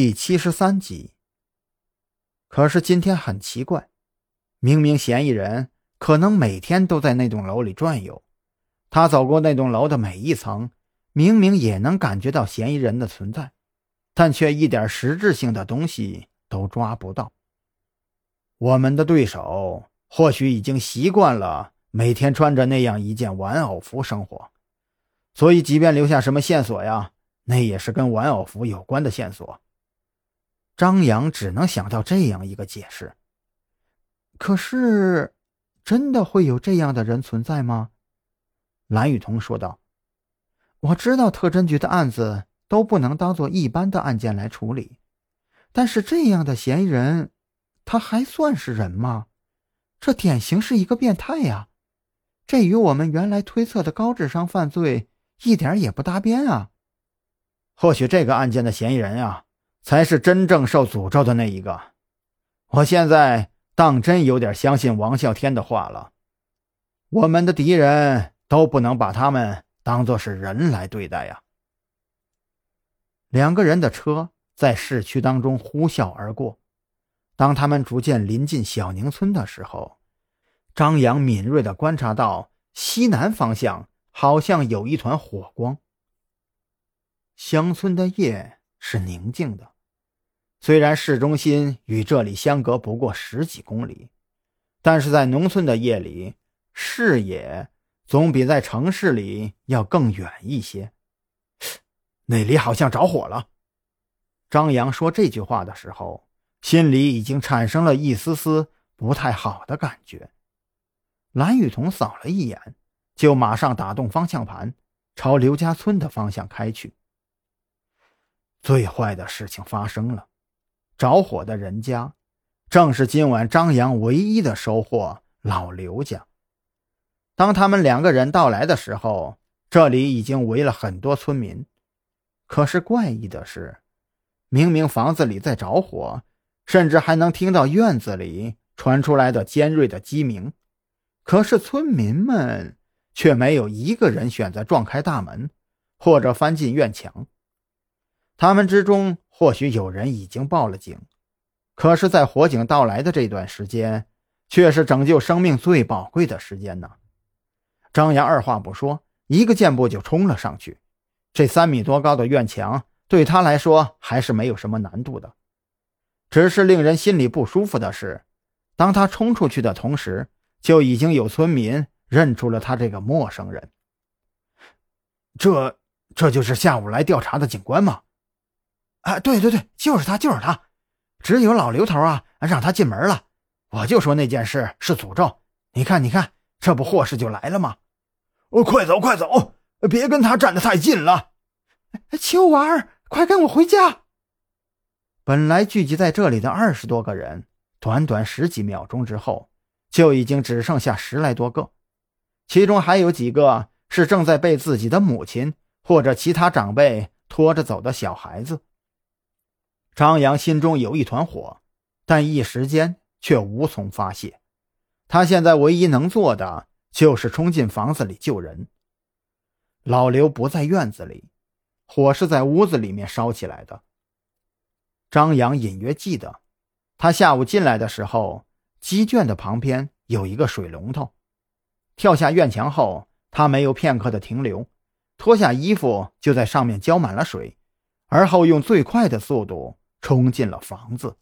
第七十三集。可是今天很奇怪，明明嫌疑人可能每天都在那栋楼里转悠，他走过那栋楼的每一层，明明也能感觉到嫌疑人的存在，但却一点实质性的东西都抓不到。我们的对手或许已经习惯了每天穿着那样一件玩偶服生活，所以即便留下什么线索呀，那也是跟玩偶服有关的线索。张扬只能想到这样一个解释。可是，真的会有这样的人存在吗？蓝雨桐说道：“我知道特侦局的案子都不能当做一般的案件来处理，但是这样的嫌疑人，他还算是人吗？这典型是一个变态呀！这与我们原来推测的高智商犯罪一点也不搭边啊！或许这个案件的嫌疑人呀。”才是真正受诅咒的那一个。我现在当真有点相信王啸天的话了。我们的敌人都不能把他们当作是人来对待呀。两个人的车在市区当中呼啸而过。当他们逐渐临近小宁村的时候，张扬敏锐地观察到西南方向好像有一团火光。乡村的夜是宁静的。虽然市中心与这里相隔不过十几公里，但是在农村的夜里，视野总比在城市里要更远一些。那里好像着火了。张扬说这句话的时候，心里已经产生了一丝丝不太好的感觉。蓝雨桐扫了一眼，就马上打动方向盘，朝刘家村的方向开去。最坏的事情发生了。着火的人家，正是今晚张扬唯一的收获——老刘家。当他们两个人到来的时候，这里已经围了很多村民。可是怪异的是，明明房子里在着火，甚至还能听到院子里传出来的尖锐的鸡鸣，可是村民们却没有一个人选择撞开大门，或者翻进院墙。他们之中。或许有人已经报了警，可是，在火警到来的这段时间，却是拯救生命最宝贵的时间呢。张扬二话不说，一个箭步就冲了上去。这三米多高的院墙对他来说还是没有什么难度的，只是令人心里不舒服的是，当他冲出去的同时，就已经有村民认出了他这个陌生人。这，这就是下午来调查的警官吗？啊，对对对，就是他，就是他，只有老刘头啊，让他进门了。我就说那件事是诅咒，你看，你看，这不祸事就来了吗？哦，快走，快走，别跟他站得太近了。秋娃儿，快跟我回家。本来聚集在这里的二十多个人，短短十几秒钟之后，就已经只剩下十来多个，其中还有几个是正在被自己的母亲或者其他长辈拖着走的小孩子。张扬心中有一团火，但一时间却无从发泄。他现在唯一能做的就是冲进房子里救人。老刘不在院子里，火是在屋子里面烧起来的。张扬隐约记得，他下午进来的时候，鸡圈的旁边有一个水龙头。跳下院墙后，他没有片刻的停留，脱下衣服就在上面浇满了水，而后用最快的速度。冲进了房子。